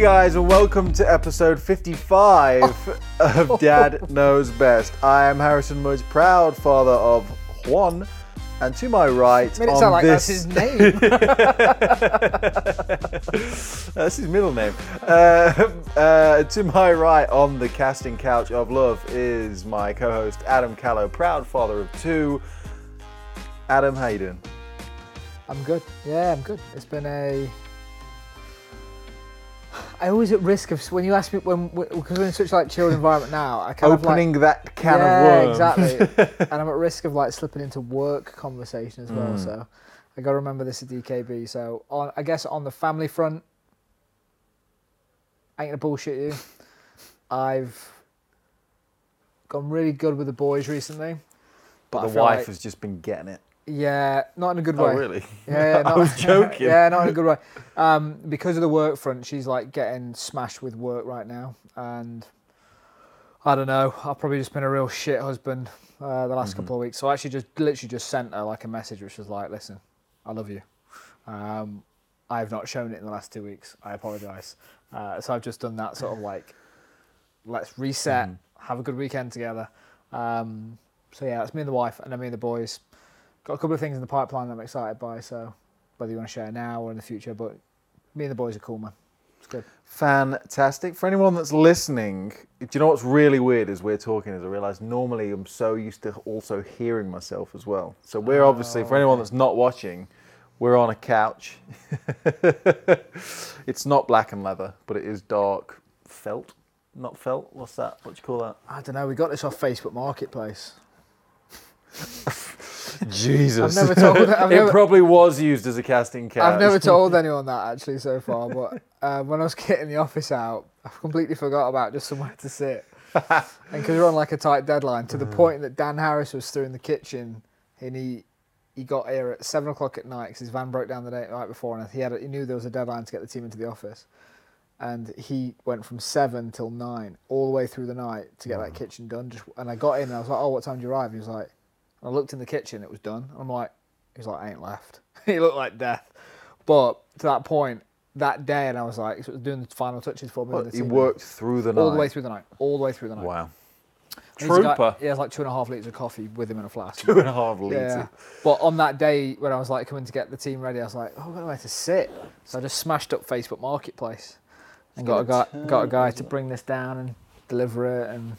Hey guys, and welcome to episode 55 of Dad Knows Best. I am Harrison Mudge, proud father of Juan, and to my right, Made it on sound like this, that's his name. that's his middle name. Uh, uh, to my right on the casting couch of love is my co-host Adam Callow, proud father of two. Adam, how you doing? I'm good. Yeah, I'm good. It's been a. I always at risk of when you ask me when because we're in such like chilled environment now. I kind Opening of that can yeah, of worms. Yeah, exactly. and I'm at risk of like slipping into work conversation as well. Mm. So I got to remember this at DKB. So on, I guess on the family front, I ain't gonna bullshit you. I've gone really good with the boys recently, but but the wife like- has just been getting it. Yeah, not in a good Oh, way. really? Yeah, I not, was joking. yeah, not in a good way. Um, because of the work front, she's like getting smashed with work right now, and I don't know. I've probably just been a real shit husband uh, the last Mm-hmm. couple of weeks. So I actually just literally just sent her like a message, which was like, "Listen, I love you. Um, I have not shown it in the last two weeks. I apologise." Uh, so I've just done that sort of like, let's reset, Mm-hmm. have a good weekend together. Um, so yeah, it's me and the wife, and then me and the boys. Got a couple of things in the pipeline that I'm excited by. So whether you want to share now or in the future, but me and the boys are cool, man. It's good. Fantastic. For anyone that's listening, do you know what's really weird as we're talking is I realise normally I'm so used to also hearing myself as well. So we're obviously, for anyone oh. that's not watching, we're on a couch. it's not black and leather, but it is dark felt. Not felt. What's that? What do you call that? I don't know. We got this off Facebook Marketplace. Jesus. I've never told- I've it probably was used as a casting couch. I've never told anyone that actually so far, but uh, when I was getting the office out, I completely forgot about just somewhere to sit. and because we're on like a tight deadline, to the point that Dan Harris was through in the kitchen, and he he got here at seven o'clock at night because his van broke down the day, night before, and he had a, he knew there was a deadline to get the team into the office, and he went from seven till nine all the way through the night to get that kitchen done. Just and I got in and I was like, oh, what time did you arrive? He was like, I looked in the kitchen, it was done. I'm like, he's like, I ain't left. he looked like death. But to that point, that day, and I was like, he was doing the final touches for me. The he worked through the night. all the way through the night, all the way through the night. Wow. Trooper. He has like two and a half liters of coffee with him in a flask. Two and a half litres. Yeah. But on that day when I was like coming to get the team ready, I was like, oh, I've got nowhere to sit. So I just smashed up Facebook Marketplace and got a guy, got a guy to bring this down and deliver it, and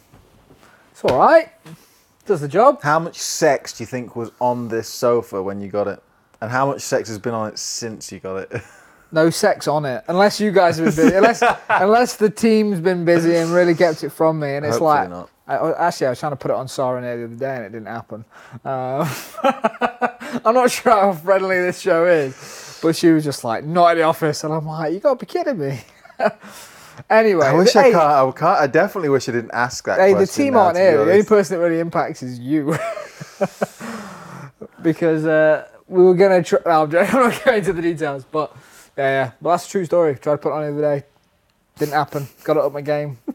it's all right. Does the job. How much sex do you think was on this sofa when you got it? And how much sex has been on it since you got it? No sex on it, unless you guys have been busy. unless unless the team's been busy and really kept it from me, and it's Hopefully like. not. I, actually, I was trying to put it on Sarah the other day, and it didn't happen. Um, I'm not sure how friendly this show is, but she was just like, "Not in the office," and I'm like, "You got to be kidding me." Anyway, I wish hey, I can't. I can't. I definitely wish I didn't ask that. Hey, the team now, aren't here. The only person that really impacts is you, because uh, we were gonna. Tr- no, I'm joking, I'm not going into the details, but yeah, yeah. But that's a true story. Tried to put it on the other day, didn't happen. Got it up my game.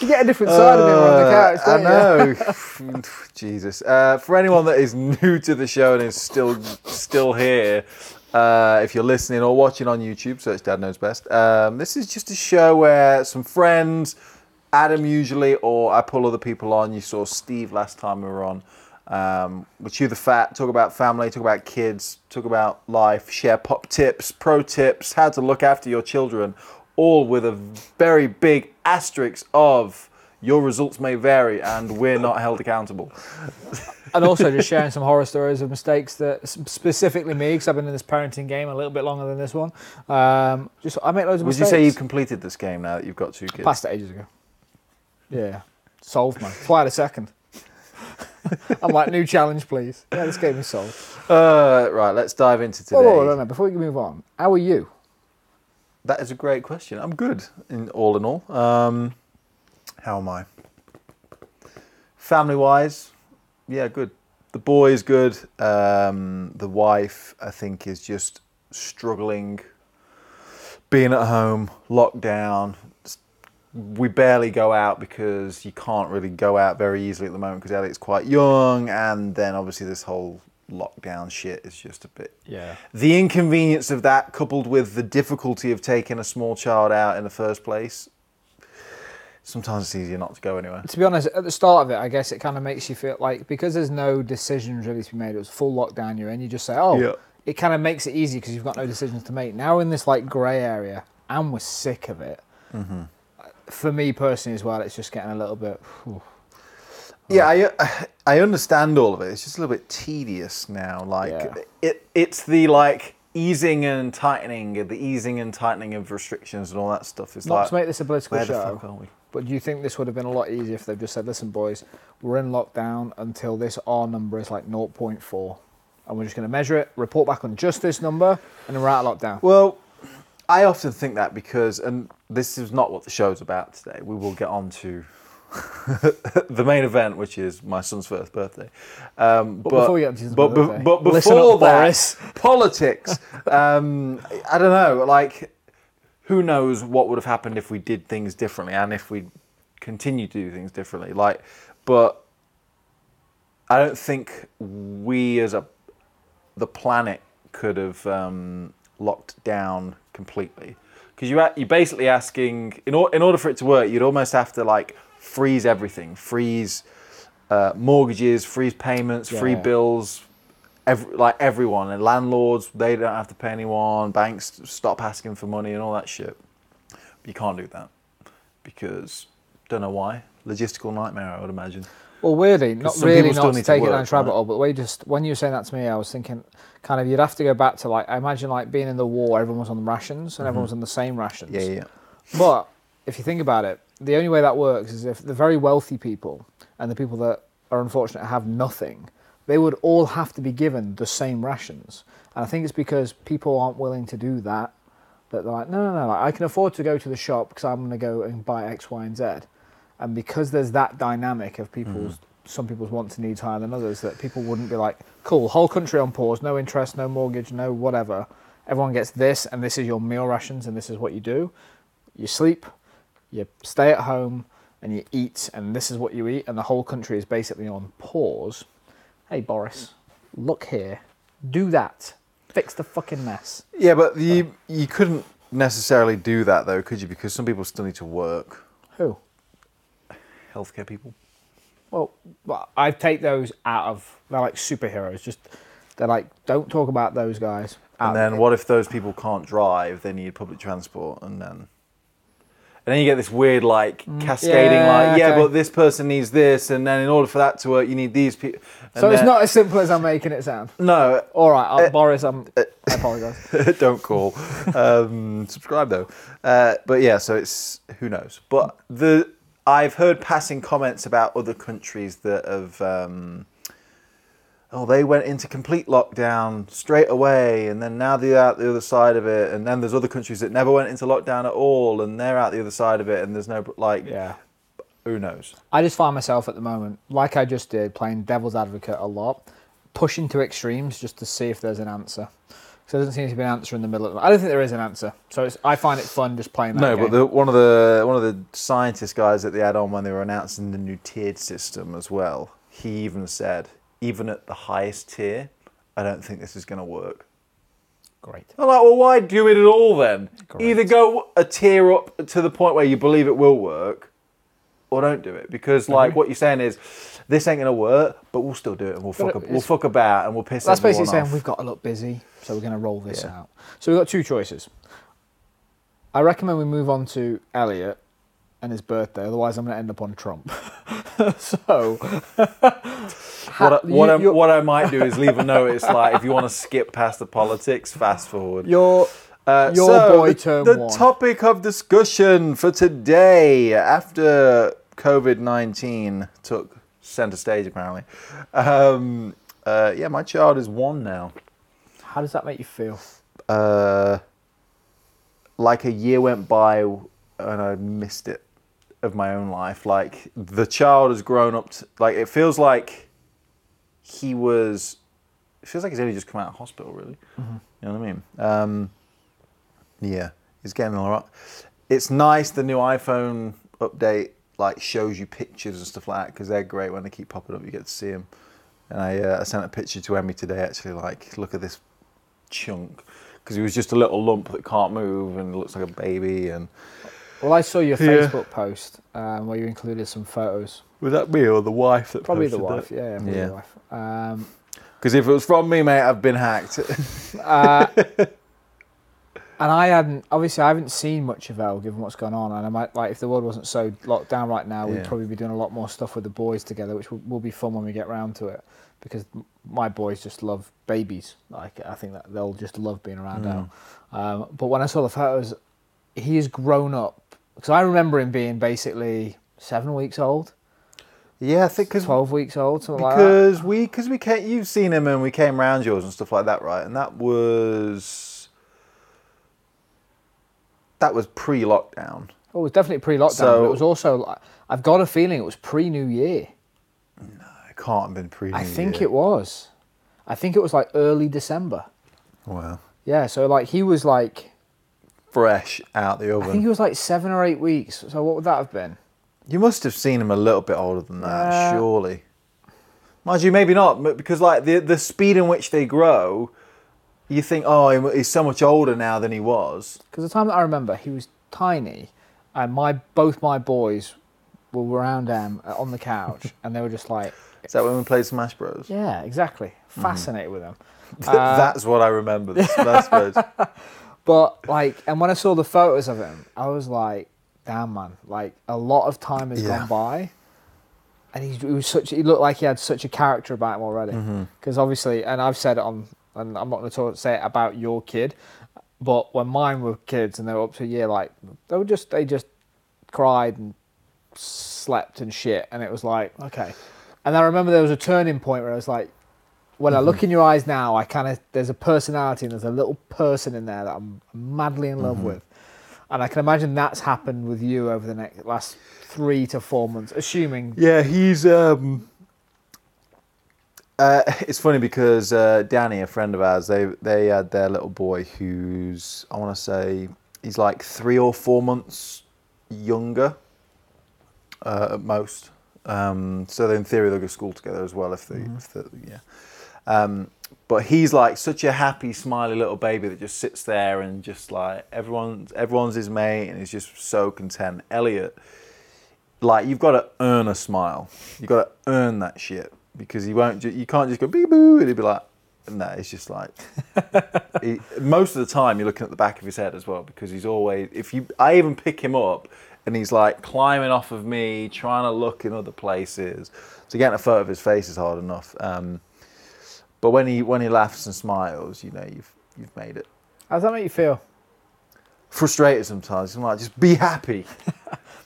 you get a different side of him on the couch, don't Uh, I you? know. Jesus. Uh, for anyone that is new to the show and is still still here, uh, if you're listening or watching on YouTube, search Dad Knows Best. Um, this is just a show where some friends, Adam usually, or I pull other people on. You saw Steve last time we were on. Um, we chew the fat, talk about family, talk about kids, talk about life, share pop tips, pro tips, how to look after your children, all with a very big asterisk of your results may vary and we're not held accountable. and also just sharing some horror stories of mistakes that specifically me, because I've been in this parenting game a little bit longer than this one. Um, just I make loads of mistakes. Would you say you've completed this game now that you've got two kids? Passed it ages ago. Yeah, solved, man. Fly a second. I'm like, new challenge, please. Yeah, this game is solved. Uh, right, let's dive into today. Oh, no, no, before we move on, how are you? That is a great question. I'm good in all in all. Um, how am I? Family wise, yeah, good. The boy is good. Um, the wife, I think, is just struggling. Being at home, locked down. We barely go out because you can't really go out very easily at the moment because Elliot's quite young, and then obviously this whole lockdown shit is just a bit. Yeah. The inconvenience of that, coupled with the difficulty of taking a small child out in the first place, sometimes it's easier not to go anywhere. To be honest, at the start of it, I guess it kind of makes you feel like because there's no decisions really to be made. It was full lockdown you're in. You just say, oh, Yeah. it kind of makes it easy because you've got no decisions to make. Now we're in this like grey area, and we're sick of it. Mm-hmm. For me personally as well, it's just getting a little bit. whew. Yeah, I I understand all of it. It's just a little bit tedious now. Like Yeah. it, it's the like easing and tightening, the easing and tightening of restrictions and all that stuff. It's Not like to make this a political where the show, fuck are we? But do you think this would have been a lot easier if they've just said, "Listen, boys, we're in lockdown until this R number is like 0.4, and we're just going to measure it, report back on just this number, and then we're out of lockdown." Well, I often think that because, and this is not what the show's about today. We will get on to the main event, which is my son's first birthday. Um, but, before we get onto his but, birthday, but listen before up, that, Boris. politics. Um, I don't know. Like, who knows what would have happened if we did things differently, and if we continue to do things differently. Like, but I don't think we as a the planet could have um, locked down completely because you you're basically asking in, or, in order for it to work you'd almost have to like freeze everything freeze uh, mortgages freeze payments free bills every, like everyone and landlords they don't have to pay anyone banks stop asking for money and all that shit but you can't do that because don't know why logistical nightmare I would imagine Well, weirdly, not really not to need to take it work, down rabbit hole, but when you just when you were saying that to me, I was thinking, kind of, you'd have to go back to like, I imagine like being in the war, everyone was on rations and everyone was on the same rations. Mm-hmm. yeah yeah But if you think about it, the only way that works is if the very wealthy people and the people that are unfortunate have nothing, they would all have to be given the same rations. And I think it's because people aren't willing to do that. That they're like, no, no, no, like, I can afford to go to the shop because I'm going to go and buy X, Y, and Z. And because there's that dynamic of people's, mm. some people's wants and needs higher than others, that people wouldn't be like, cool, whole country on pause, no interest, no mortgage, no whatever. Everyone gets this, and this is your meal rations, and this is what you do you sleep, you stay at home, and you eat, and this is what you eat, and the whole country is basically on pause. Hey, Boris, look here, do that, fix the fucking mess. Yeah, but you you couldn't necessarily do that though, could you? Because some people still need to work. Who? Healthcare people. Well, well, I take those out of. They're like superheroes. Just they're like, don't talk about those guys. And Out. then what if those people can't drive? They need public transport, and then and then you get this weird like cascading yeah, like yeah, okay. but this person needs this, and then in order for that to work, you need these people. so it's not as simple as I'm making it sound. no. All right, I'll, Uh, Boris, I'm, I apologise. don't call. Um, subscribe though. Uh, but yeah, so it's who knows. But the I've heard passing comments about other countries that have. Um, oh, they went into complete lockdown straight away, and then now they're out the other side of it. And then there's other countries that never went into lockdown at all, and they're out the other side of it, and there's no like. Yeah. Who knows? I just find myself at the moment, like I just did, playing devil's advocate a lot, pushing to extremes just to see if there's an answer. So there doesn't seem to be an answer in the middle. Of it. I don't think there is an answer. So it's, I find it fun just playing that No, game. but the, one of the one of the scientist guys that they had on when they were announcing the new tiered system as well, he even said, even at the highest tier, I don't think this is going to work. Great. I'm like, well, why do it at all then? Great. Either go a tier up to the point where you believe it will work, or don't do it. Because like mm-hmm. what you're saying is, this ain't gonna work, but we'll still do it and we'll fuck we'll fuck about and we'll piss. That's basically saying off. we've got to look busy, so we're going to roll this Yeah. out. So we've got two choices. I recommend we move on to Elliot and his birthday, otherwise I'm going to end up on Trump. so, What I, you- what, I, you're- what I might do is leave a note. It's like if you want to skip past the politics, fast forward. your Uh, Your so boy the, term the one. topic of discussion for today, after COVID nineteen took center stage, apparently. Um, uh, yeah, my child is one now. how does that make you feel? Uh, like a year went by and I missed it of my own life. Like the child has grown up. To, like it feels like he was. It feels like he's only just come out of hospital. Really, you know what I mean? Um, yeah, he's getting all right. It's nice the new iPhone update like shows you pictures and stuff like that because they're great when they keep popping up. You get to see them. And I, uh, I sent a picture to Emmy today. Actually, like, look at this chunk, because he was just a little lump that can't move and looks like a baby. And Well, I saw your Yeah. Facebook post um, where you included some photos. was that me or the wife that Probably the wife. Yeah, yeah, probably Yeah. the wife. Um, Because if it was from me, mate, I've been hacked. uh, and I hadn't, obviously, I haven't seen much of Elle given what's gone on. And I might, like, if the world wasn't so locked down right now, we'd Yeah. probably be doing a lot more stuff with the boys together, which will, will be fun when we get round to it. Because my boys just love babies. Like, I think that they'll just love being around Mm. Elle. Um, but when I saw the photos, he has grown up. Because I remember him being basically seven weeks old, yeah, I think because 12 weeks old, something like that. because we because we came, you've seen him and we came round yours and stuff like that, right? And that was that was pre-lockdown. Oh, it was definitely pre-lockdown. So- but it was also. like- I've got a feeling it was pre-New Year. It can't have been pre. New. I think it was. I think it was like early December. Wow, Yeah, so like he was like. Fresh out the oven. I think he was like seven or eight weeks. So what would that have been? You must have seen him a little bit older than that, Yeah. surely. Mind you, maybe not, but because like the the speed in which they grow, you think, oh, he- he's so much older now than he was. Because the time that I remember, he was tiny, and my both my boys were around him uh, on the couch, and they were just like, Is that when we played Smash Bros? yeah, exactly, fascinated with him. That's what I remember. The Smash Bros. But like, and when I saw the photos of him, I was like, damn man, like a lot of time has Yeah. gone by, and he, he was such. He looked like he had such a character about him already. Mm-hmm. Because obviously, and I've said it on, and I'm not going to say it about your kid, but when mine were kids and they were up to a year, like they were just they just cried and slept and shit, and it was like okay. And I remember there was a turning point where I was like, when I Mm-hmm. look in your eyes now, I kind of there's a personality and there's a little person in there that I'm madly in Mm-hmm. love with, and I can imagine that's happened with you over the next last three to four months, assuming Yeah, he's. Um, uh, it's funny because uh, Danny, a friend of ours, they they had their little boy who's I want to say he's like three or four months younger uh, at most. Um, so in theory they'll go to school together as well if they if they, yeah. Um, but he's like such a happy, smiley little baby that just sits there and just like everyone's everyone's his mate and he's just so content. Elliot like you've got to earn a smile. You've got to earn that shit because you won't. You can't just go bee boo and he'd be like, no. It's just like he, most of the time you're looking at the back of his head as well because he's always. If you, I even pick him up and he's like climbing off of me, trying to look in other places. So getting a photo of his face is hard enough. Um, but when he when he laughs and smiles, you know you've you've made it. how does that make you feel? Frustrated sometimes. I'm like, just be happy.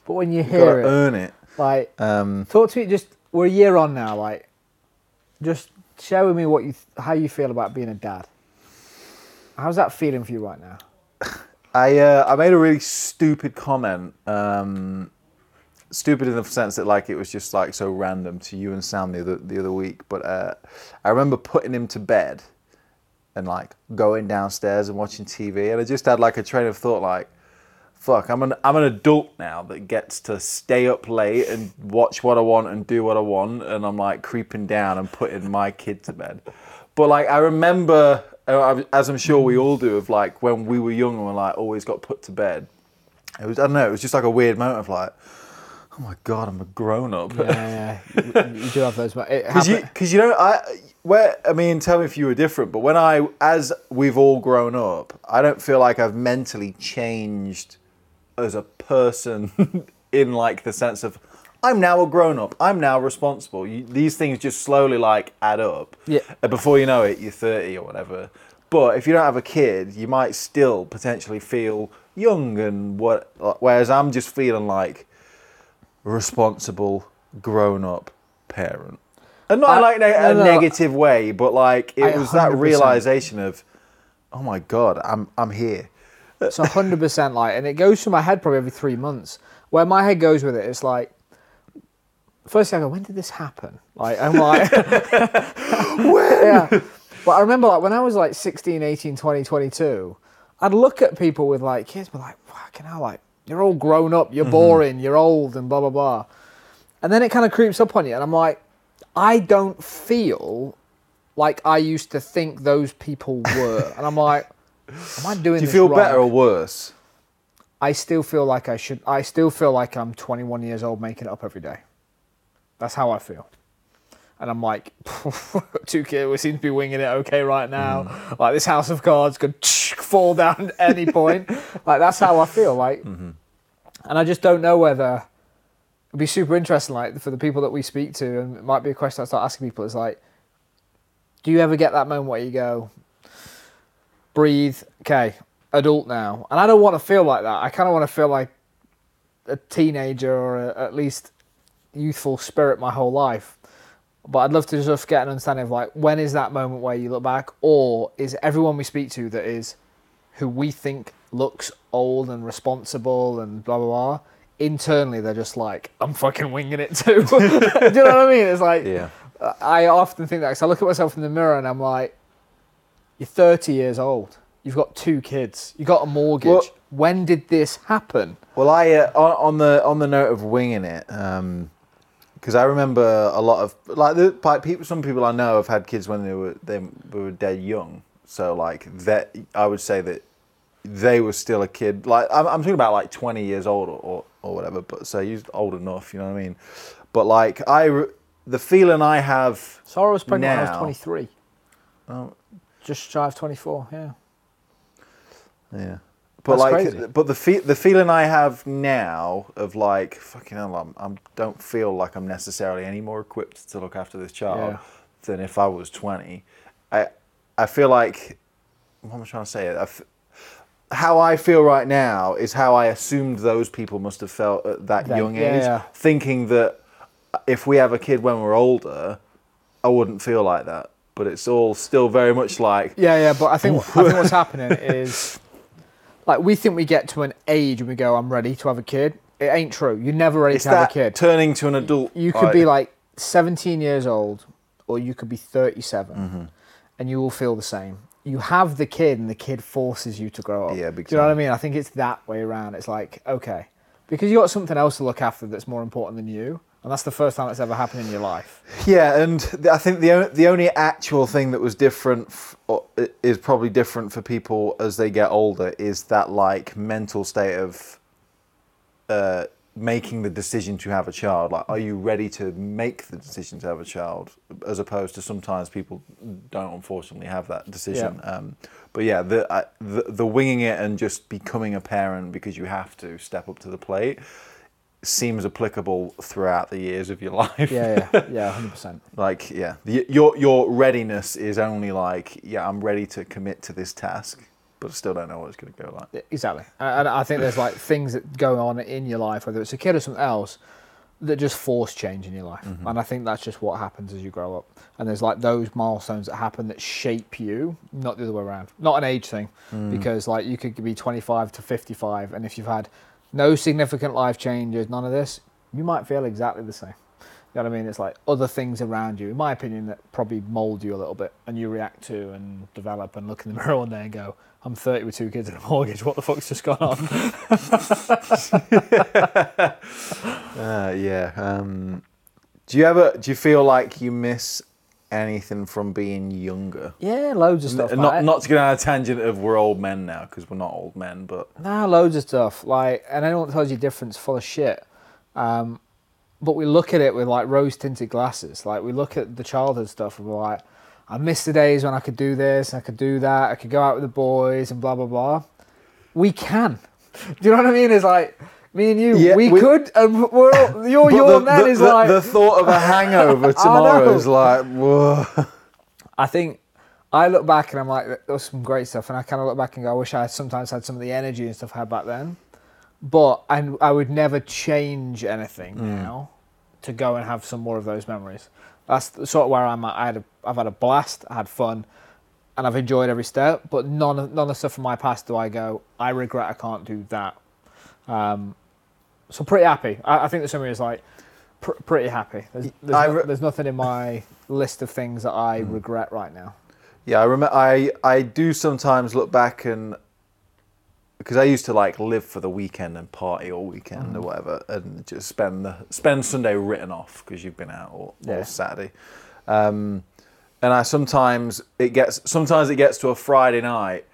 But when you hear it, earn it. like Um, talk to me. Just we're a year on now. Like, just share with me what you how you feel about being a dad. How's that feeling for you right now? I uh, I made a really stupid comment. Um, stupid in the sense that like it was just like so random to you and Sam the other the other week. But uh, I remember putting him to bed and like going downstairs and watching TV, and I just had like a train of thought like, "Fuck, I'm an I'm an adult now that gets to stay up late and watch what I want and do what I want, and I'm like creeping down and putting my kid to bed." But like I remember, uh, as I'm sure we all do, of like when we were young and we like always got put to bed. It was I don't know. It was just like a weird moment of like, oh my god, I'm a grown up. Yeah, yeah, you, do have those. But Because you, cause you know, I where I mean, tell me if you were different. But when I, as we've all grown up, I don't feel like I've mentally changed as a person in like the sense of I'm now a grown up. I'm now responsible. You, these things just slowly like add up. Yeah. Before you know it, you're 30 or whatever. But if you don't have a kid, you might still potentially feel young and what. Whereas I'm just feeling like responsible, grown up parent. And not I- in like a, no, a no, negative way, but like it I was that 100%. realization of, oh my god, I'm I'm here. It's hundred percent like, and it goes through my head probably every three months. Where my head goes with it, it's like, first I go, when did this happen? Like, I'm like, yeah. But I remember like when I was like 16, 18, 20, 22, I'd look at people with like kids, be like, fucking hell, like you're all grown up, you're mm-hmm. boring, you're old, and blah blah blah. And then it kind of creeps up on you, and I'm like, I don't feel like I used to think those people were, and I'm like, am I doing? Do you this feel wrong? better or worse? I still feel like I should. I still feel like I'm 21 years old making it up every day. That's how I feel. And I'm like, two kids, we seem to be winging it okay right now. Mm. Like this house of cards could fall down at any point. like that's how I feel. Like, mm-hmm. and I just don't know whether it'd be super interesting. Like for the people that we speak to, and it might be a question I start asking people. Is like, do you ever get that moment where you go, breathe, okay, adult now, and I don't want to feel like that. I kind of want to feel like a teenager or a, at least youthful spirit my whole life. But I'd love to just get an understanding of like when is that moment where you look back, or is everyone we speak to that is who we think looks old and responsible and blah blah blah. Internally, they're just like, I'm fucking winging it too. Do you know what I mean? It's like, Yeah. I often think that because I look at myself in the mirror and I'm like, you're 30 years old. You've got two kids. You got a mortgage. Well- when did this happen? Well, I uh, on, on the on the note of winging it, because I remember a lot of like the like people. Some people I know have had kids when they were they were dead young. So like that, I would say that they were still a kid. Like I'm, I'm talking about like 20 years old or, or, or whatever. But so you're old enough, you know what I mean. But like I, the feeling I have Sarah was pregnant when I was 23. Oh. Just shy of 24, yeah. Yeah. But That's like, crazy. but the fe- the feeling I have now of like, fucking hell, I'm, I'm don't feel like I'm necessarily any more equipped to look after this child Yeah. than if I was 20. I I feel like, what am I trying to say? I f- how I feel right now is how I assumed those people must have felt at that That- young age, yeah. thinking that uh, if we have a kid when we're older, I wouldn't feel like that. But it's all still very much like, Yeah, yeah, but I think I think what's happening is like we think we get to an age and we go, I'm ready to have a kid. It ain't true. You're never ready it's to have a that kid. turning to an adult. You could be like 17 years old or you could be 37 Mm-hmm. and you will feel the same. You have the kid and the kid forces you to grow up. Yeah, big Do you know what I mean? I think it's that way around. It's like, okay, because you got something else to look after that's more important than you. And that's the first time it's ever happened in your life. Yeah, and I think the only, the only actual thing that was different f- or is probably different for people as they get older is that like mental state of uh, making the decision to have a child. Like, are you ready to make the decision to have a child? As opposed to sometimes people don't unfortunately have that decision. Yeah. Um, but yeah, the, the the winging it and just becoming a parent because you have to step up to the plate seems applicable throughout the years of your life. Yeah, yeah, yeah, hundred percent. Like, yeah, the, your your readiness is only like, yeah, I'm ready to commit to this task, but I still don't know what it's going to go like. Exactly, and I think there's like things that go on in your life, whether it's a kid or something else, that just force change in your life, mm-hmm. and I think that's just what happens as you grow up. And there's like those milestones that happen that shape you, not the other way around. Not an age thing, mm. because like you could be 25 to 55, and if you've had no significant life changes, none of this, you might feel exactly the same. You know what I mean? It's like other things around you, in my opinion, that probably mold you a little bit and you react to and develop and look in the mirror one day and go, I'm 30 with two kids and a mortgage. What the fuck's just gone on? Uh, yeah. Um, do you ever do you feel like you miss anything from being younger? yeah, loads of stuff. N- not not to get on a tangent of we're old men now because we're not old men, but Nah, loads of stuff. Like, and anyone that tells you different's full of shit. Um, but we look at it with like rose tinted glasses. Like, we look at the childhood stuff and we're like, I miss the days when I could do this, I could do that, I could go out with the boys and blah, blah, blah. We can. Do you know what I mean? It's like, me and you, Yeah, we, we- could, and we're all, your, your the, man the- is the- like, the thought of a hangover tomorrow is like, whoa. I think I look back and I'm like, there was some great stuff, and I kind of look back and go, I wish I had sometimes had some of the energy and stuff I had back then, but I, I would never change anything now to go and have some more of those memories. That's sort of where I'm at. I had a, I've had a blast, I had fun, and I've enjoyed every step. But none of none of the stuff from my past do I go. I regret I can't do that. Um, so pretty happy. I, I think the summary is like pr- pretty happy. There's, there's, I no- Hmm. there's nothing in my list of things that I regret right now. Yeah, I remember. I I do sometimes look back and because I used to like live for the weekend and party all weekend or whatever, and just spend the spend Sunday written off because you've been out all, Yeah. all Saturday. Um, and I sometimes it gets sometimes it gets to a Friday night,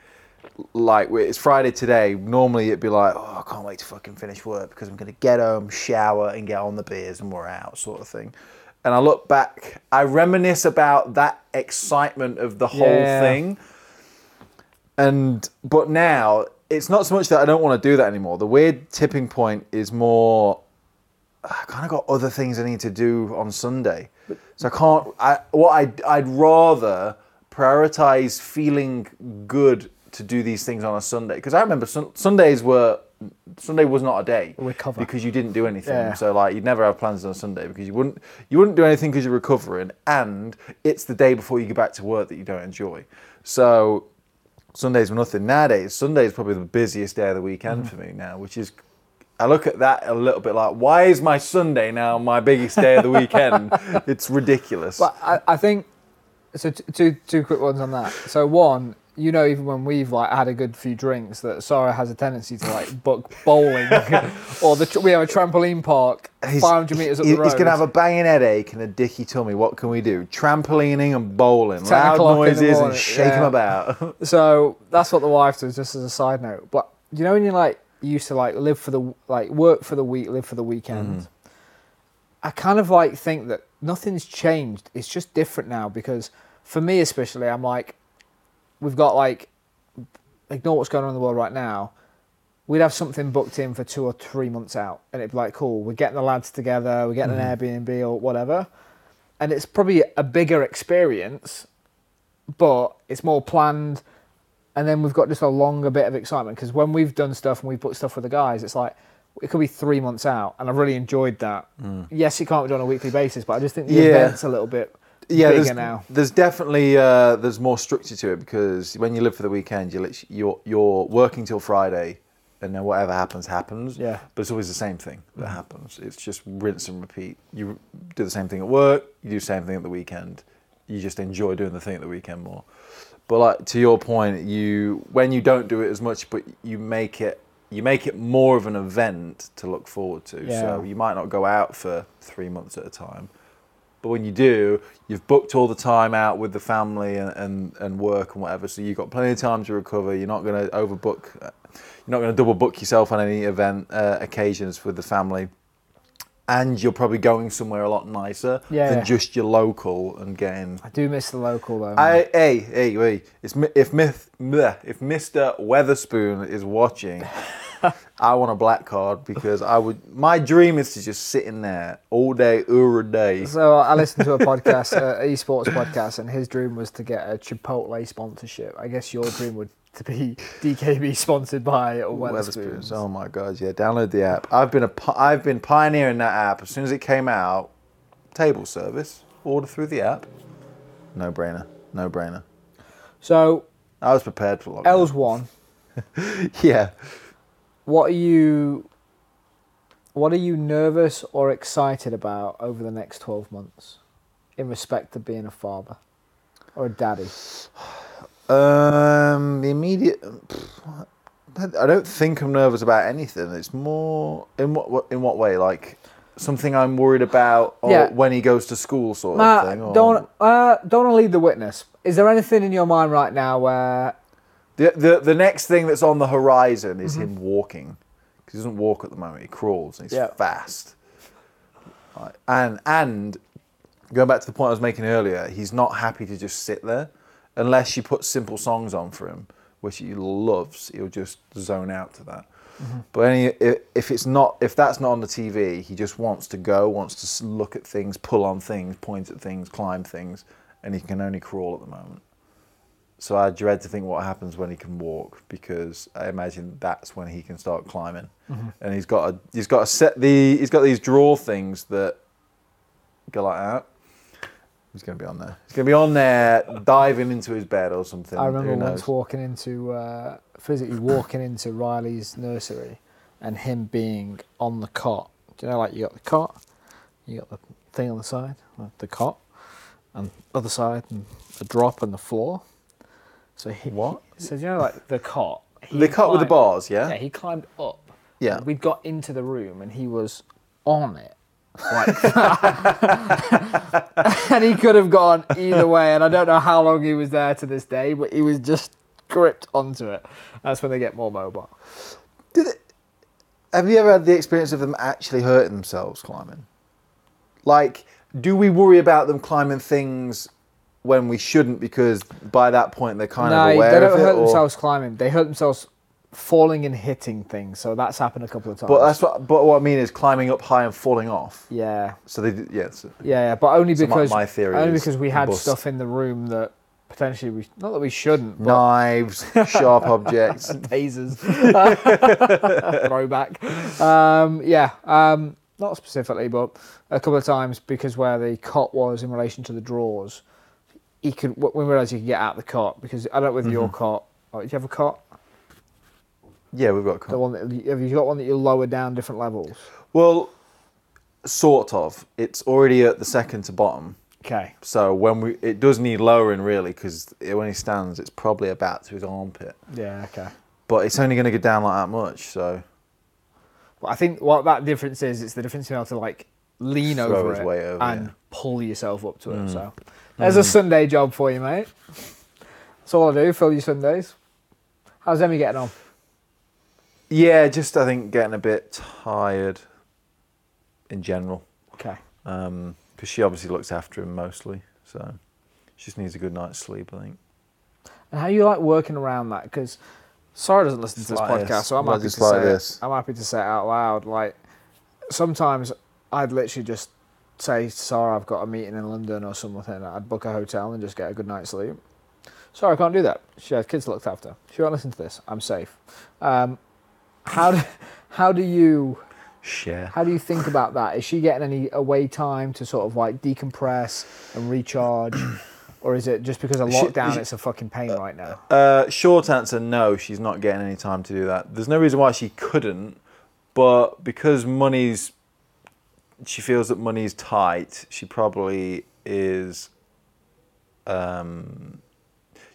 like it's Friday today. Normally it'd be like, oh, I can't wait to fucking finish work because I'm gonna get home, shower, and get on the beers, and we're out, sort of thing. And I look back, I reminisce about that excitement of the whole Yeah. thing. And but now it's not so much that I don't want to do that anymore. The weird tipping point is more I kind of got other things I need to do on Sunday, so I can't. I what I I'd rather prioritize feeling good to do these things on a Sunday because I remember sun, Sundays were Sunday was not a day Recover. because you didn't do anything. Yeah. So like you'd never have plans on a Sunday because you wouldn't you wouldn't do anything because you're recovering, and it's the day before you go back to work that you don't enjoy. So Sundays were nothing. Nowadays, Sunday is probably the busiest day of the weekend mm-hmm. for me now, which is. I look at that a little bit like, why is my Sunday now my biggest day of the weekend? it's ridiculous. But I, I think so. T- two two quick ones on that. So one, you know, even when we've like had a good few drinks, that Sarah has a tendency to like book bowling, or the we have a trampoline park, He's- 500 meters up he- the road. He's going to have a banging headache and a dicky tummy. What can we do? Trampolining and bowling, 10 loud o'clock in the noises and shake him yeah. about. So that's what the wife does, just as a side note. But you know when you like you used to like live for the like work for the week, live for the weekend. Mm-hmm. I kind of like think that nothing's changed. It's just different now because for me especially, I'm like, we've got like, ignore what's going on in the world right now. We'd have something booked in for two or three months out, and it'd be like, cool, we're getting the lads together, we're getting an Airbnb or whatever, and it's probably a bigger experience, but it's more planned and then we've got just a longer bit of excitement because when we've done stuff and we've put stuff with the guys, it's like it could be three months out, and I've really enjoyed that. Yes, it can't be done on a weekly basis, but I just think the Mm. Yeah. event's a little bit yeah, bigger there's, now. there's definitely uh, there's more structure to it because when you live for the weekend, you literally, you're you're working till Friday, and then whatever happens happens. Yeah. But it's always the same thing that happens. It's just rinse and repeat. You do the same thing at work. You do the same thing at the weekend. You just enjoy doing the thing at the weekend more. But like to your point, you when you don't do it as much, but you make it you make it more of an event to look forward to. Yeah. So you might not go out for three months at a time. But when you do, you've booked all the time out with the family and, and, and work and whatever, so you've got plenty of time to recover. You're not going to overbook, you're not going to double book yourself on any event uh, occasions with the family. And you're probably going somewhere a lot nicer Yeah. than just your local and getting. I do miss the local though. I, hey, hey, wait! It's if myth, if Mr. Wetherspoon is watching, I want a black card because I would. My dream is to just sit in there all day, every day. so I listened to a podcast, uh, esports podcast, and his dream was to get a Chipotle sponsorship. I guess your dream would to be DKB sponsored by Wetherspoons. Oh my god, yeah! Download the app. I've been a I've been pioneering that app. As soon as it came out, table service, order through the app. No brainer. No brainer. So I was prepared for lockdown. Els one. Yeah. What are you what are you nervous or excited about over the next 12 months in respect to being a father or a daddy? Um, the immediate. I don't think I'm nervous about anything. It's more in what in what way? Like something I'm worried about, or Yeah. when he goes to school, sort of thing. Or... don't uh, don't lead the witness. Is there anything in your mind right now where The, the the next thing that's on the horizon is Mm-hmm. him walking. 'Cause he doesn't walk at the moment. He crawls. And he's Yeah. fast. Right. And and going back to the point I was making earlier, he's not happy to just sit there unless you put simple songs on for him, which he loves. He'll just zone out to that. Mm-hmm. But any, if it's not, if that's not on the TV, he just wants to go, wants to look at things, pull on things, point at things, climb things, and he can only crawl at the moment. So I dread to think what happens when he can walk because I imagine that's when he can start climbing. And he's got a he's got a set the he's got these draw things that go like that. He's gonna be on there. He's gonna be on there diving into his bed or something. I remember once walking into uh, physically walking into Riley's nursery and him being on the cot. Do you know like you got the cot, you got the thing on the side, the cot, and other side and the drop and the floor. So he What? So you know like the cot he the cut with the bars, yeah. Yeah, he climbed up. Yeah. we'd got into the room and he was on it. Like that. and he could have gone either way. And I don't know how long he was there to this day, but he was just gripped onto it. That's when they get more mobile. Did it, have you ever had the experience of them actually hurting themselves climbing? Like, do we worry about them climbing things when we shouldn't because by that point they're kind no, of aware they don't of it? hurt or- themselves climbing. They hurt themselves falling and hitting things. So that's happened a couple of times. But that's what. But what I mean is climbing up high and falling off. yeah. So they, did- yeah. it's- Yeah, yeah, but only So my- because my theory only because we had bust. stuff in the room that potentially we not that we shouldn't, but Knives, sharp objects. tasers, throwback. Um, yeah, um, not specifically, but a couple of times because where the cot was in relation to the drawers, he could. When we realised he could get out of the cot because I don't know your Mm-hmm. cot. Oh, do you have a cot? Yeah, we've got. The one that have you got one that you lower down different levels? Well, sort of. It's already at the second to bottom. Okay. So when we, it does need lowering really because when he stands, it's probably about to his armpit. Yeah. Okay. But it's only going to go down like that much. So Well, I think what that difference is, it's the difference in how to like lean Throw over it over, and yeah. pull yourself up to it. So there's a hmm. Sunday job for you, mate. That's all I do. Fill your Sundays. How's Emmy getting on? yeah, just I think getting a bit tired in general Okay. Um, because she obviously looks after him mostly. So she just needs a good night's sleep. I think. And how you like working around that? Because Sarah doesn't listen to this like podcast, this. so I'm happy to like say this. it. I'm happy to say it out loud. Like sometimes I'd literally just say, sorry, I've got a meeting in London or something." I'd book a hotel and just get a good night's sleep. Sorry, I can't do that. She has kids looked after. She won't listen to this. I'm safe. Um, how do how do you Share. how do you think about that? Is she getting any away time to sort of like decompress and recharge, or is it just because of lockdown? she- it's a fucking pain right now. Uh, short answer: No, she's not getting any time to do that. There's no reason why she couldn't, but because money's, she feels that money's tight. She probably is. Um,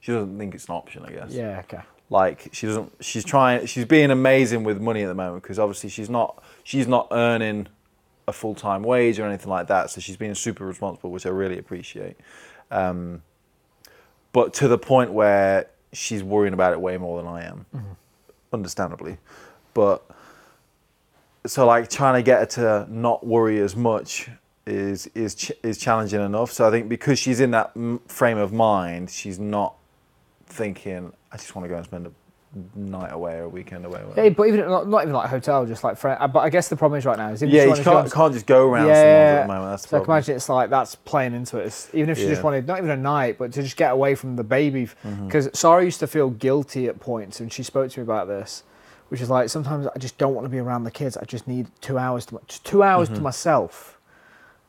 she doesn't think it's an option. I guess. Yeah. Okay. Like she doesn't. She's trying. She's being amazing with money at the moment because obviously she's not. She's not earning a full time wage or anything like that. So she's being super responsible, which I really appreciate. Um, but to the point where she's worrying about it way more than I am, understandably. But so like trying to get her to not worry as much is is ch- is challenging enough. So I think because she's in that m- frame of mind, she's not thinking I just want to go and spend a night away or a weekend away. Yeah, but even not, not even like a hotel, just like friend. But I guess the problem is right now is Yeah, you wanted to go can't, can't just go around someone's at the moment. That's the so I can imagine it's like that's playing into it. It's, even if she just wanted not even a night, but to just get away from the baby. Mm-hmm. Because Sarah used to feel guilty at points, and she spoke to me about this, which is like sometimes I just don't want to be around the kids. I just need two hours to just two hours Mm-hmm. to myself,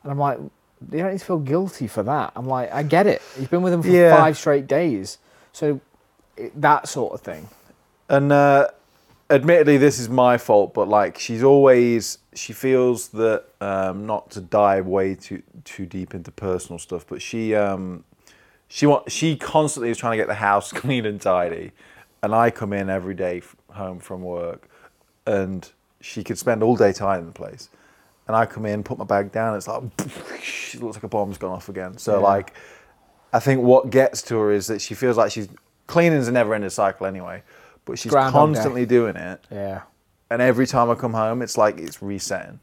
and I'm like, you don't need to feel guilty for that. I'm like, I get it. You've been with them for Yeah. five straight days, so it, that sort of thing. And uh, admittedly, this is my fault, but like she's always she feels that um, not to dive way too too deep into personal stuff, but she um, she want she constantly is trying to get the house clean and tidy, and I come in every day home from work, and she could spend all day tidying the place, and I come in, put my bag down, it's like it looks like a bomb's gone off again. So Yeah. like, I think what gets to her is that she feels like she's cleaning's a never-ending cycle anyway, but she's Groundhog Day. constantly doing it, Yeah. and every time I come home, it's like it's resetting,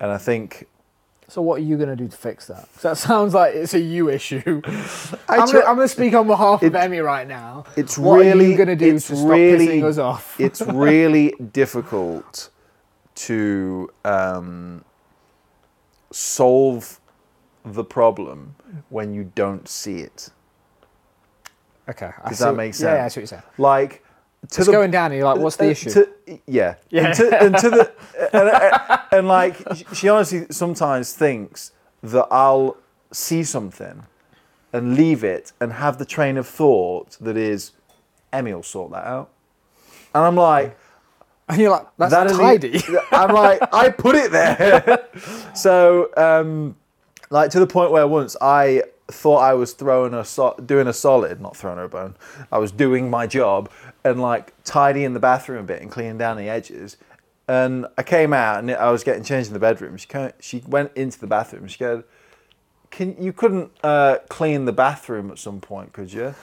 and I think So what are you going to do to fix that? 'Cause that sounds like it's a you issue. I I'm, try- gonna, speak on behalf of Emmy right now. it's what really are you going to do to stop really, pissing us off? it's really difficult to um, solve the problem when you don't see it. Okay. I Does that make Yeah, yeah, sense? what you're saying. Like to It's the going down and you're like, what's the uh, issue? to- yeah. Yeah. And to, and to the and, and, and like she honestly sometimes thinks that I'll see something and leave it and have the train of thought that is Emmy will sort that out. And I'm like, and you're like, that's that is- tidy. I'm like, I put it there. so, um, like to the point where once I thought I was throwing a so- doing a solid, not throwing her a bone. I was doing my job, and like tidying the bathroom a bit and cleaning down the edges. And I came out and I was getting changed in the bedroom. She came, she went into the bathroom. She goes, "Can you couldn't uh, clean the bathroom at some point, could you?"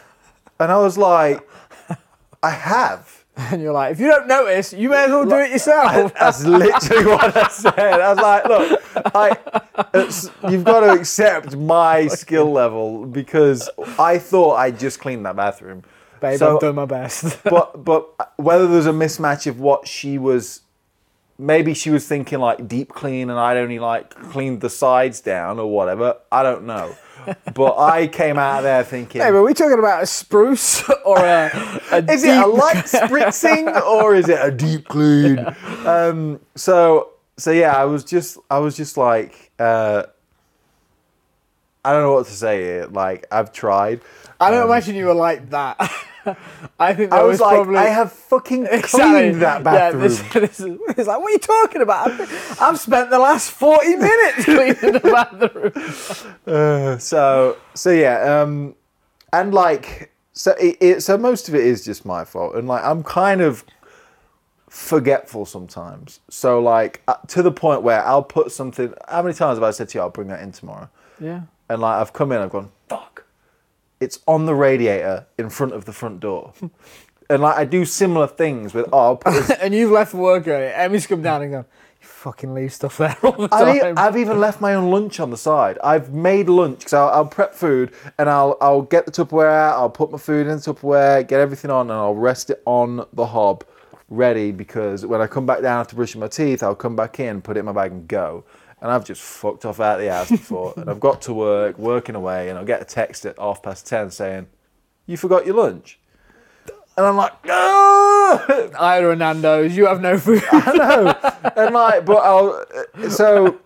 And I was like, "I have." And you're like, if you don't notice, you may as well do it yourself. That's literally what I said. I was like, look, I, it's, you've got to accept my skill level because I thought I just cleaned that bathroom. Babe, So- I've done my best. But but whether there's a mismatch of what she was, maybe she was thinking like deep clean and I'd only like cleaned the sides down or whatever. I don't know. But I came out of there thinking. Hey, are we talking about a spruce or a, a Is it a light spritzing or is it a deep clean? Um, so so yeah, I was just I was just like uh, I don't know what to say here. Like I've tried. I don't imagine you were like that. I think that I was, like, probably. I have fucking cleaned Exactly. that Yeah, bathroom. this, this is, it's like, what are you talking about? I've, I've spent the last 40 minutes cleaning the bathroom. Uh, so so yeah, um, and like so it, it so most of it is just my fault, and like I'm kind of forgetful sometimes. So like uh, to the point where I'll put something. How many times have I said to you I'll bring that in tomorrow? Yeah. And like I've come in, I've gone fuck. It's on the radiator in front of the front door. And like I do similar things with oh, and you've left work early. Emmy's come down and gone, you fucking leave stuff there all the I've, e- time. I've even left my own lunch on the side. I've made lunch because I'll, I'll prep food and I'll I'll get the Tupperware out. I'll put my food in the Tupperware, get everything on, and I'll rest it on the hob, ready because when I come back down after brushing my teeth, I'll come back in, put it in my bag, and go. And I've just fucked off out of the house before, and I've got to work, working away, and I'll get a text at half past ten saying, "You forgot your lunch," and I'm like, "Ah!" I order a Nando's. You have no food. I know. And like, but I'll so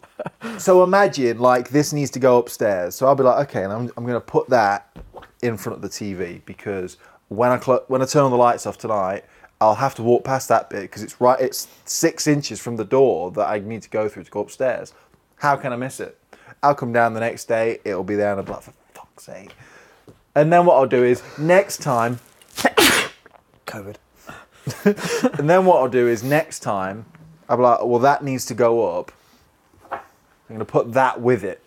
so imagine like this needs to go upstairs. So I'll be like, okay, and I'm I'm gonna put that in front of the TV because when I cl- when I turn on the lights off tonight, I'll have to walk past that bit because it's right. It's six inches from the door that I need to go through to go upstairs. How can I miss it? I'll come down the next day. It'll be there, and I'll be like, for fuck's sake. And then what I'll do is next time COVID. And then what I'll do is next time, I'll be like, well, that needs to go up. I'm going to put that with it.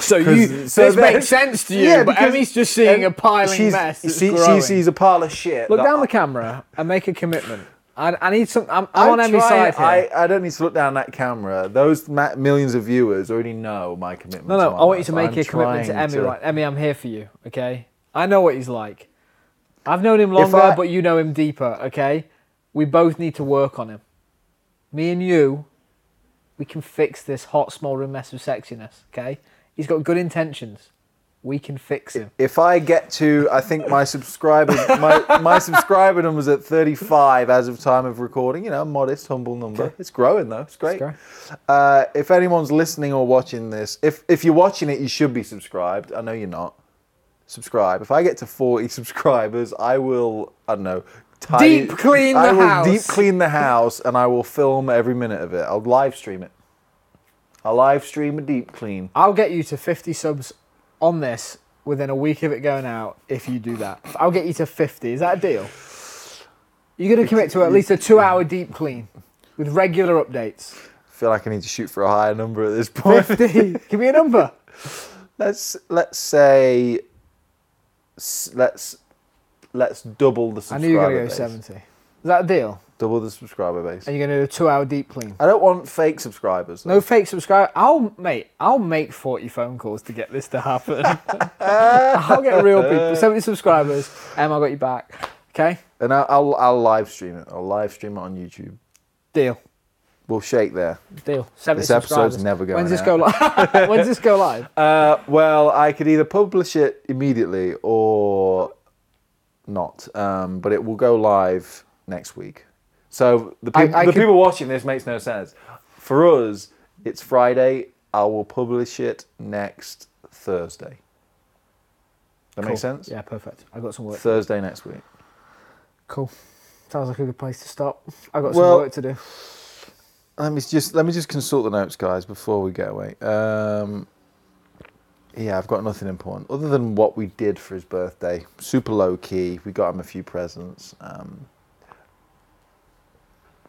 So you, so this makes sense to you, Yeah, but because- Emmy's just seeing a piling she's- mess. That's she, she sees a pile of shit. Look down I- the camera and make a commitment. I, I need some. I'm, I I'm on Emmy's side here. I, I don't need to look down that camera. Those ma- millions of viewers already know my commitment. no, no. to I want you to make life. a I'm commitment to Emmy. Right, Emmy, I'm here for you. Okay. I know what he's like. I've known him longer, I- but you know him deeper. Okay. We both need to work on him. Me and you, we can fix this hot, smouldering mess of sexiness. Okay. He's got good intentions. We can fix him. If I get to, I think my subscriber, my, my subscriber number's at 35 as of time of recording. You know, modest, humble number. It's growing though. It's great. growing. Uh, if anyone's listening or watching this, if if you're watching it, you should be subscribed. I know you're not. Subscribe. If I get to 40 subscribers, I will. I don't know. tidy- Deep clean I the will house. Deep clean the house, and I will film every minute of it. I'll live stream it. I'll live stream a deep clean. I'll get you to 50 subs on this within a week of it going out if you do that. I'll get you to 50. Is that a deal? You're going to commit to at least a two hour deep clean with regular updates. I feel like I need to shoot for a higher number at this point. 50. Give me a number. Let's let's say let's let's double the I knew you were going to go base. 70. Is that a deal? Double the subscriber base. And you're going to do a two hour deep clean. I don't want fake subscribers. though. No fake subscribe. I'll mate. I'll make forty phone calls to get this to happen. I'll get real people. Seventy subscribers. Em, I got you back. Okay, And I'll, I'll I'll live stream it. I'll live stream it on YouTube. deal. We'll shake there. Deal. Seventy This episode's subscribers. never going When's this go live? When's this go live? Uh, well, I could either publish it immediately or not, um, but it will go live next week. So the, I- I the could- people watching this makes no sense. For us, it's Friday. I will publish it next Thursday. That Cool. makes sense. Yeah, perfect. I got some work. Thursday next week. Cool. Sounds like a good place to stop. I got Well- some work to do. Let me just let me just consult the notes, guys, before we get away. Um, yeah, I've got nothing important other than what we did for his birthday. Super low key. We got him a few presents. Um,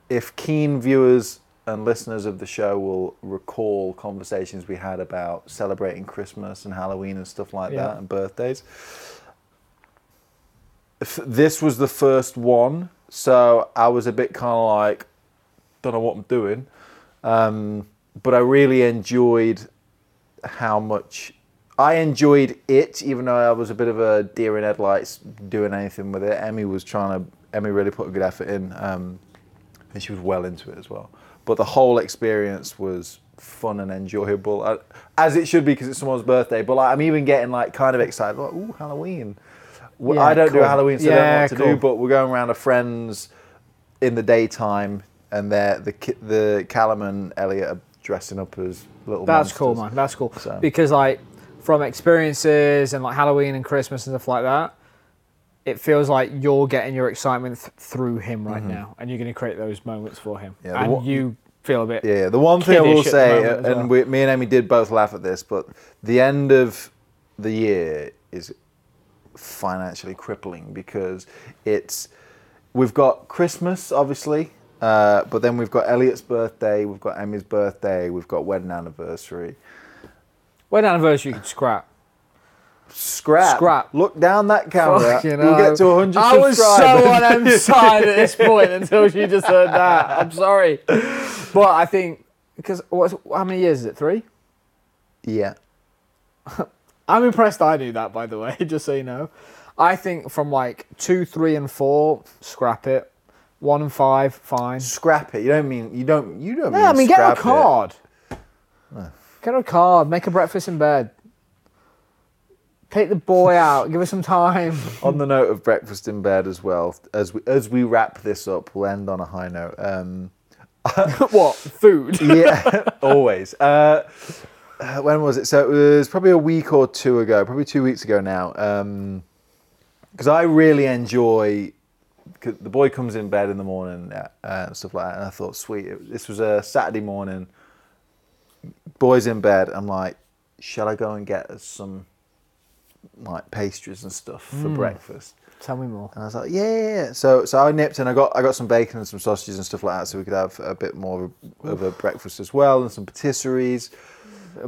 if keen viewers and listeners of the show will recall conversations we had about celebrating Christmas and Halloween and stuff like Yeah. that and birthdays, this was the first one, so I was a bit kind of like, don't know what I'm doing. Um, but I really enjoyed how much I enjoyed it, even though I was a bit of a deer in headlights doing anything with it. Emmy was trying to, Emmy really put a good effort in, um, and she was well into it as well. But the whole experience was fun and enjoyable, uh, as it should be because it's someone's birthday. But like, I'm even getting like kind of excited, like, ooh, Halloween. Well, Yeah, I don't do. Halloween, so I don't know what to cool. do. But we're going around to friends in the daytime, and they're the the Callum and Elliot are dressing up as little. That's cool, man. That's cool. So- Because like from experiences and like Halloween and Christmas and stuff like that, it feels like you're getting your excitement th- through him right now, and you're going to create those moments for him, Mm-hmm. Yeah, and one- you feel a bit. Yeah, the one thing I will kiddish at the say, and well. we, me and Amy did both laugh at this, but the end of the year is financially crippling because it's we've got Christmas, obviously, uh, but then we've got Elliot's birthday, we've got Emmy's birthday, we've got wedding anniversary. Wedding anniversary you could scrap. Scrap, Scrap. Look down that camera. Fucking we'll get to 100 I was so on M's side at this point until she just heard that. I'm sorry, but I think because what's how many years is it? Three. yeah, I'm impressed I knew that, by the way, just so you know. I think from like two, three, and four, scrap it. One and five, fine. scrap it. You don't mean you don't you don't. Yeah, I mean, get a card. Get a card. Make a breakfast in bed. Take the boy out. Give us some time. on the note of breakfast in bed as well, as we as we wrap this up, we'll end on a high note. Um, what? Food? yeah, always. Uh, uh, when was it? So it was probably a week or two ago, probably two weeks ago now. Because I really enjoy. 'cause the boy comes in bed in the morning uh, and stuff like that, and I thought, sweet. It, this was a Saturday morning. Boy's in bed. I'm like, shall I go and get some like pastries and stuff for breakfast? Tell me more. And I was like, yeah, yeah, yeah. So, so I nipped and I got I got some bacon and some sausages and stuff like that, so we could have a bit more of a, of breakfast as well, and some patisseries.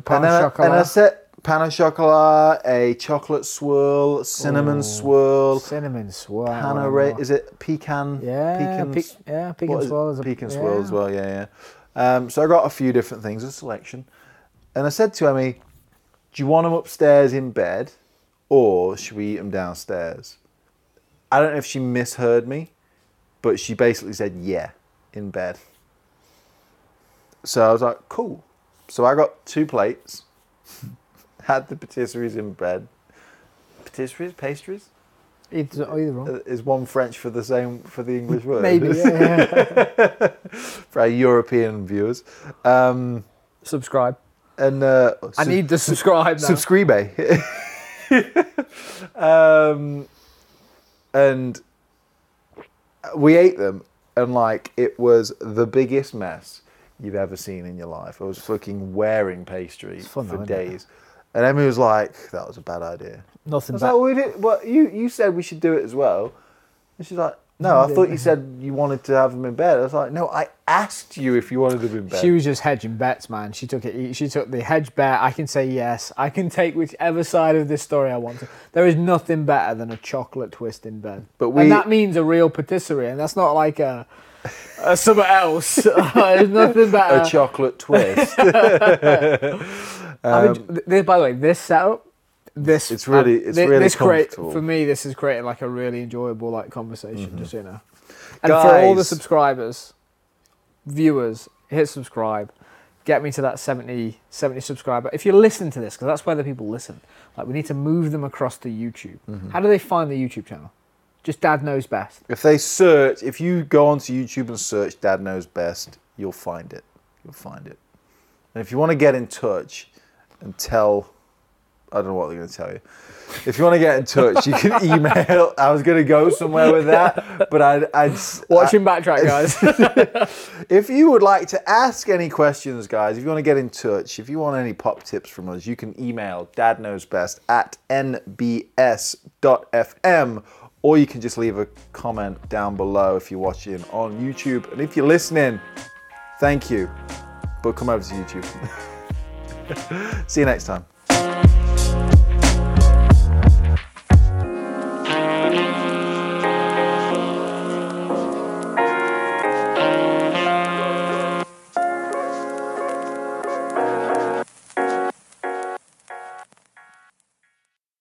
Pan and then I, chocolat. and I set pan au chocolat, a chocolate swirl, cinnamon Ooh. swirl, Cinnamon swirl. panerai. Is it pecan? Yeah, pecan. pe- yeah, pecan what is it? swirl is a- pecan swirl as well. Yeah, yeah. Um, so I got a few different things, a selection, and I said to Emmy, "Do you want them upstairs in bed, or should we eat them downstairs?" I don't know if she misheard me, but she basically said, "Yeah, in bed." So I was like, "Cool." So I got two plates, had the patisseries in bed. Patisseries, pastries. Either, either wrong. Uh, Is one French for the same for the English word? Maybe. Yeah, yeah. for our European viewers. Um, subscribe. and uh, I sub- need to subscribe now. subscribe. um, and we ate them, and like it was the biggest mess you've ever seen in your life. I was fucking wearing pastry for though, days, and Emmy was like, "That was a bad idea." I Nothing was back. like, well, we did, well, you, you said we should do it as well. And she's like, no, I thought you said you wanted to have them in bed. I was like, no, I asked you if you wanted them in bed. She was just hedging bets, man. She took it. She took the hedge bet. I can say yes. I can take whichever side of this story I want to. There is nothing better than a chocolate twist in bed. But we- and that means a real patisserie, and that's not like a, a something else. There's nothing better. a chocolate twist. I mean, um, th- by the way, this setup, this It's really- it's thi- really this create, for me. This is creating like a really enjoyable like conversation, just you know. And for all the subscribers, viewers, hit subscribe. Get me to that 70, 70 subscriber. If you listen to this, because that's where the people listen. Like we need to move them across to YouTube. Mm-hmm. How do they find the YouTube channel? Just Dad knows best. if they search, if you go onto YouTube and search Dad Knows Best, you'll find it. You'll find it. And if you want to get in touch and tell I don't know what they're going to tell you. If you want to get in touch, you can email. I was going to go somewhere with that, but I'd, I'd Watch him backtrack, guys. if you would like to ask any questions, guys, if you want to get in touch, if you want any pop tips from us, you can email dadknowsbest at nbs.fm or you can just leave a comment down below if you're watching on YouTube. And if you're listening, thank you. But come over to YouTube. See you next time.